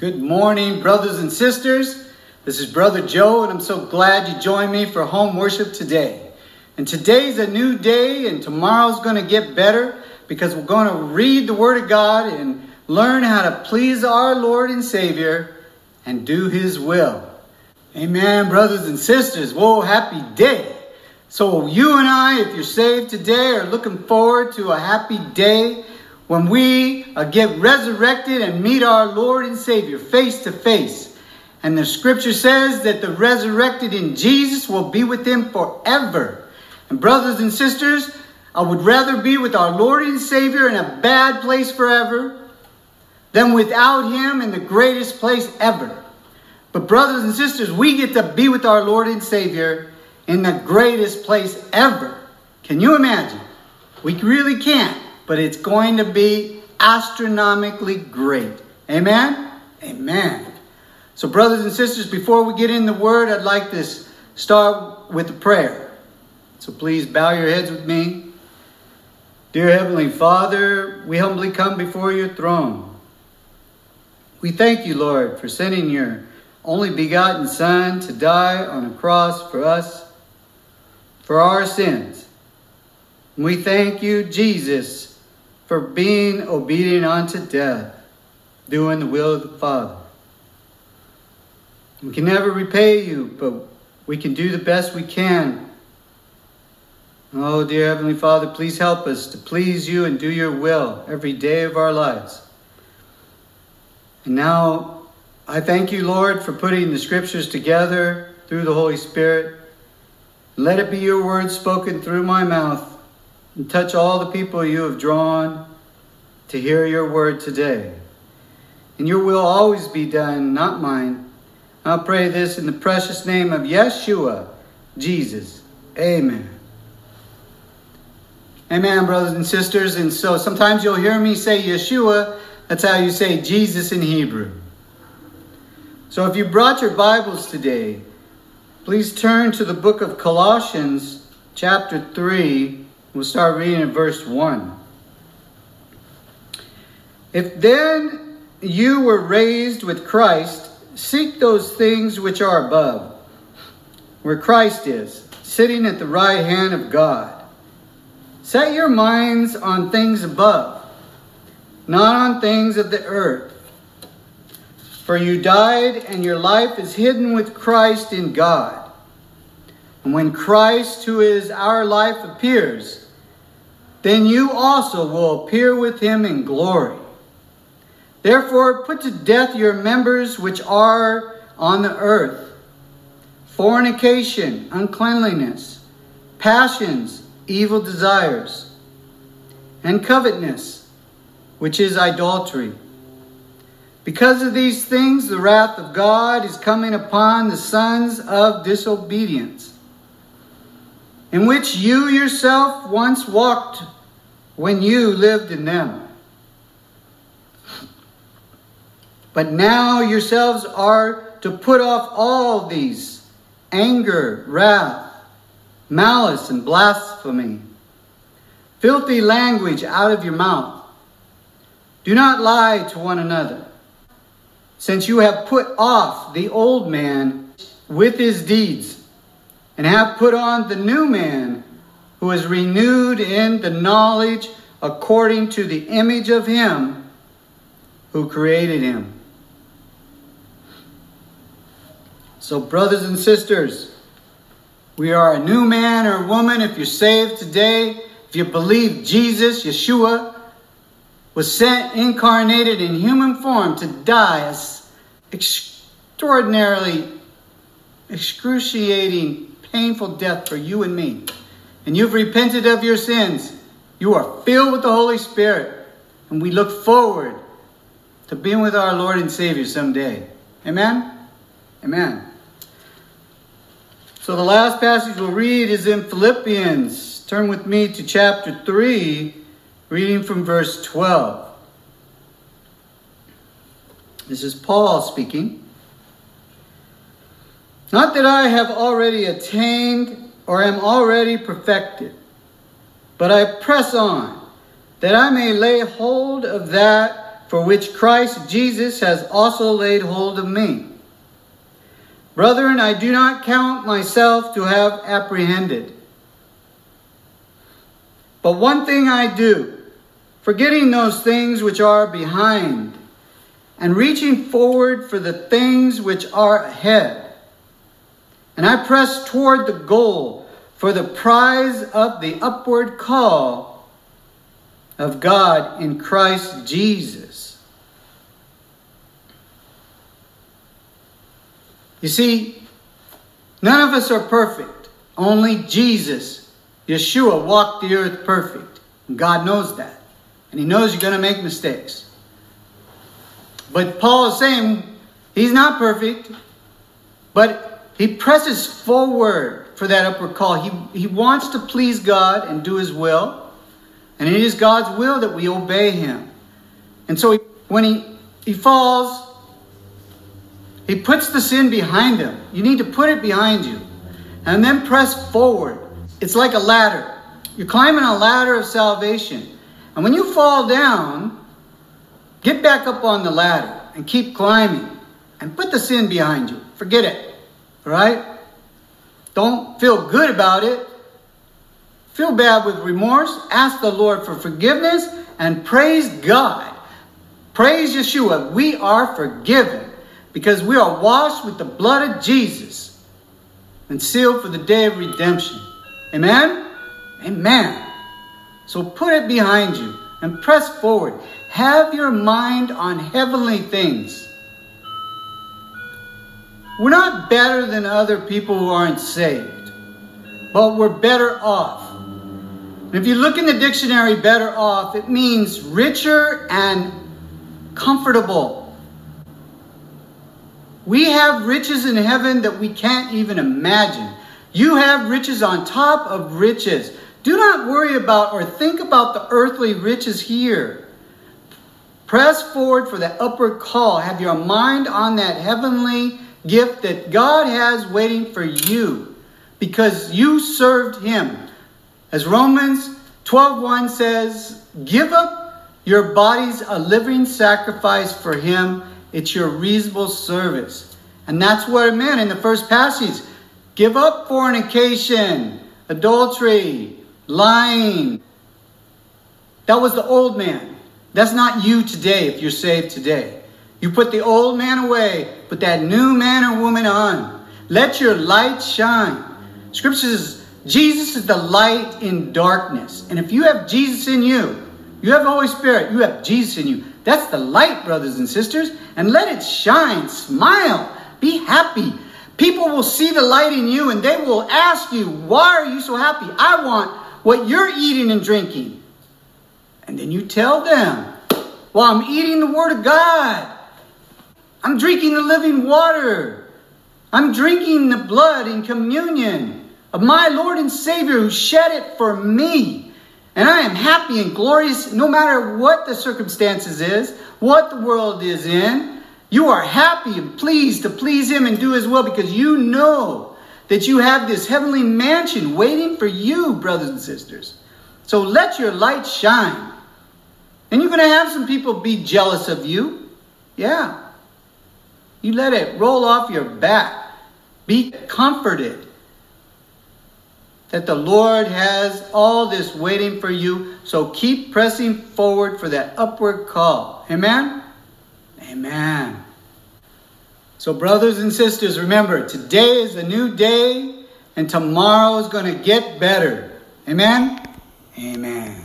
Good morning, brothers and sisters. This is Brother Joe, and I'm so glad you joined me for home worship today. And today's a new day, and tomorrow's going to get better because we're going to read the Word of God and learn how to please our Lord and Savior and do His will. Amen, brothers and sisters. Whoa, happy day. So, you and I, if you're saved today, are looking forward to a happy day when we uh, get resurrected and meet our Lord and Savior face to face. And the scripture says that the resurrected in Jesus will be with him forever. And brothers and sisters, I would rather be with our Lord and Savior in a bad place forever than without him in the greatest place ever. But brothers and sisters, we get to be with our Lord and Savior in the greatest place ever. Can you imagine? We really can't but it's going to be astronomically great. Amen? Amen. So, brothers and sisters, before we get in the word, I'd like to start with a prayer. So, please bow your heads with me. Dear Heavenly Father, we humbly come before your throne. We thank you, Lord, for sending your only begotten Son to die on a cross for us, for our sins. And we thank you, Jesus, for being obedient unto death, doing the will of the Father. We can never repay you, but we can do the best we can. Oh, dear Heavenly Father, please help us to please you and do your will every day of our lives. And now, I thank you, Lord, for putting the scriptures together through the Holy Spirit. Let it be your words spoken through my mouth and touch all the people you have drawn to hear your word today. And your will always be done, not mine. I pray this in the precious name of Yeshua, Jesus. Amen. Amen, brothers and sisters. And so sometimes you'll hear me say Yeshua. That's how you say Jesus in Hebrew. So if you brought your Bibles today, please turn to the book of Colossians, chapter 3. We'll start reading in verse 1. If then you were raised with Christ, seek those things which are above, where Christ is, sitting at the right hand of God. Set your minds on things above, not on things of the earth. For you died, and your life is hidden with Christ in God. And when Christ, who is our life, appears, then you also will appear with him in glory. Therefore, put to death your members which are on the earth fornication, uncleanliness, passions, evil desires, and covetousness, which is idolatry. Because of these things, the wrath of God is coming upon the sons of disobedience in which you yourself once walked when you lived in them. But now yourselves are to put off all these anger, wrath, malice, and blasphemy, filthy language out of your mouth. Do not lie to one another, since you have put off the old man with his deeds and have put on the new man who is renewed in the knowledge according to the image of him who created him. So, brothers and sisters, we are a new man or woman if you're saved today, if you believe Jesus, Yeshua, was sent incarnated in human form to die as extraordinarily excruciating painful death for you and me, and you've repented of your sins, you are filled with the Holy Spirit, and we look forward to being with our Lord and Savior someday. Amen? Amen. So the last passage we'll read is in Philippians. Turn with me to chapter 3, reading from verse 12. This is Paul speaking. Not that I have already attained or am already perfected, but I press on, that I may lay hold of that for which Christ Jesus has also laid hold of me. Brethren, I do not count myself to have apprehended. But one thing I do, forgetting those things which are behind, and reaching forward for the things which are ahead. And I press toward the goal for the prize of the upward call of God in Christ Jesus. You see, none of us are perfect. Only Jesus, Yeshua, walked the earth perfect. And God knows that. And He knows you're going to make mistakes. But Paul is saying he's not perfect, but he presses forward for that upward call. He, he wants to please God and do His will. And it is God's will that we obey Him. And so he, when he, he falls, he puts the sin behind him. You need to put it behind you. And then press forward. It's like a ladder. You're climbing a ladder of salvation. And when you fall down, get back up on the ladder and keep climbing. And put the sin behind you. Forget it. Right? Don't feel good about it. Feel bad with remorse. Ask the Lord for forgiveness and praise God. Praise Yeshua. We are forgiven because we are washed with the blood of Jesus and sealed for the day of redemption. Amen? Amen. So put it behind you and press forward. Have your mind on heavenly things. We're not better than other people who aren't saved, but we're better off. And if you look in the dictionary, better off, it means richer and comfortable. We have riches in heaven that we can't even imagine. You have riches on top of riches. Do not worry about or think about the earthly riches here. Press forward for the upward call. Have your mind on that heavenly gift that God has waiting for you because you served him. As Romans 12:1 says, "Give up your bodies a living sacrifice for him it's your reasonable service. And that's what it meant in the first passage. Give up fornication, adultery, lying. That was the old man. That's not you today if you're saved today. You put the old man away, put that new man or woman on. Let your light shine. Scripture says Jesus is the light in darkness. And if you have Jesus in you, you have the Holy Spirit, you have Jesus in you. That's the light, brothers and sisters. And let it shine. Smile. Be happy. People will see the light in you and they will ask you, Why are you so happy? I want what you're eating and drinking. And then you tell them, Well, I'm eating the Word of God. I'm drinking the living water. I'm drinking the blood in communion of my Lord and Savior who shed it for me. And I am happy and glorious no matter what the circumstances is, what the world is in. You are happy and pleased to please Him and do His will because you know that you have this heavenly mansion waiting for you, brothers and sisters. So let your light shine. And you're going to have some people be jealous of you. Yeah. You let it roll off your back. Be comforted that the Lord has all this waiting for you. So keep pressing forward for that upward call. Amen? Amen. So, brothers and sisters, remember today is a new day and tomorrow is going to get better. Amen? Amen.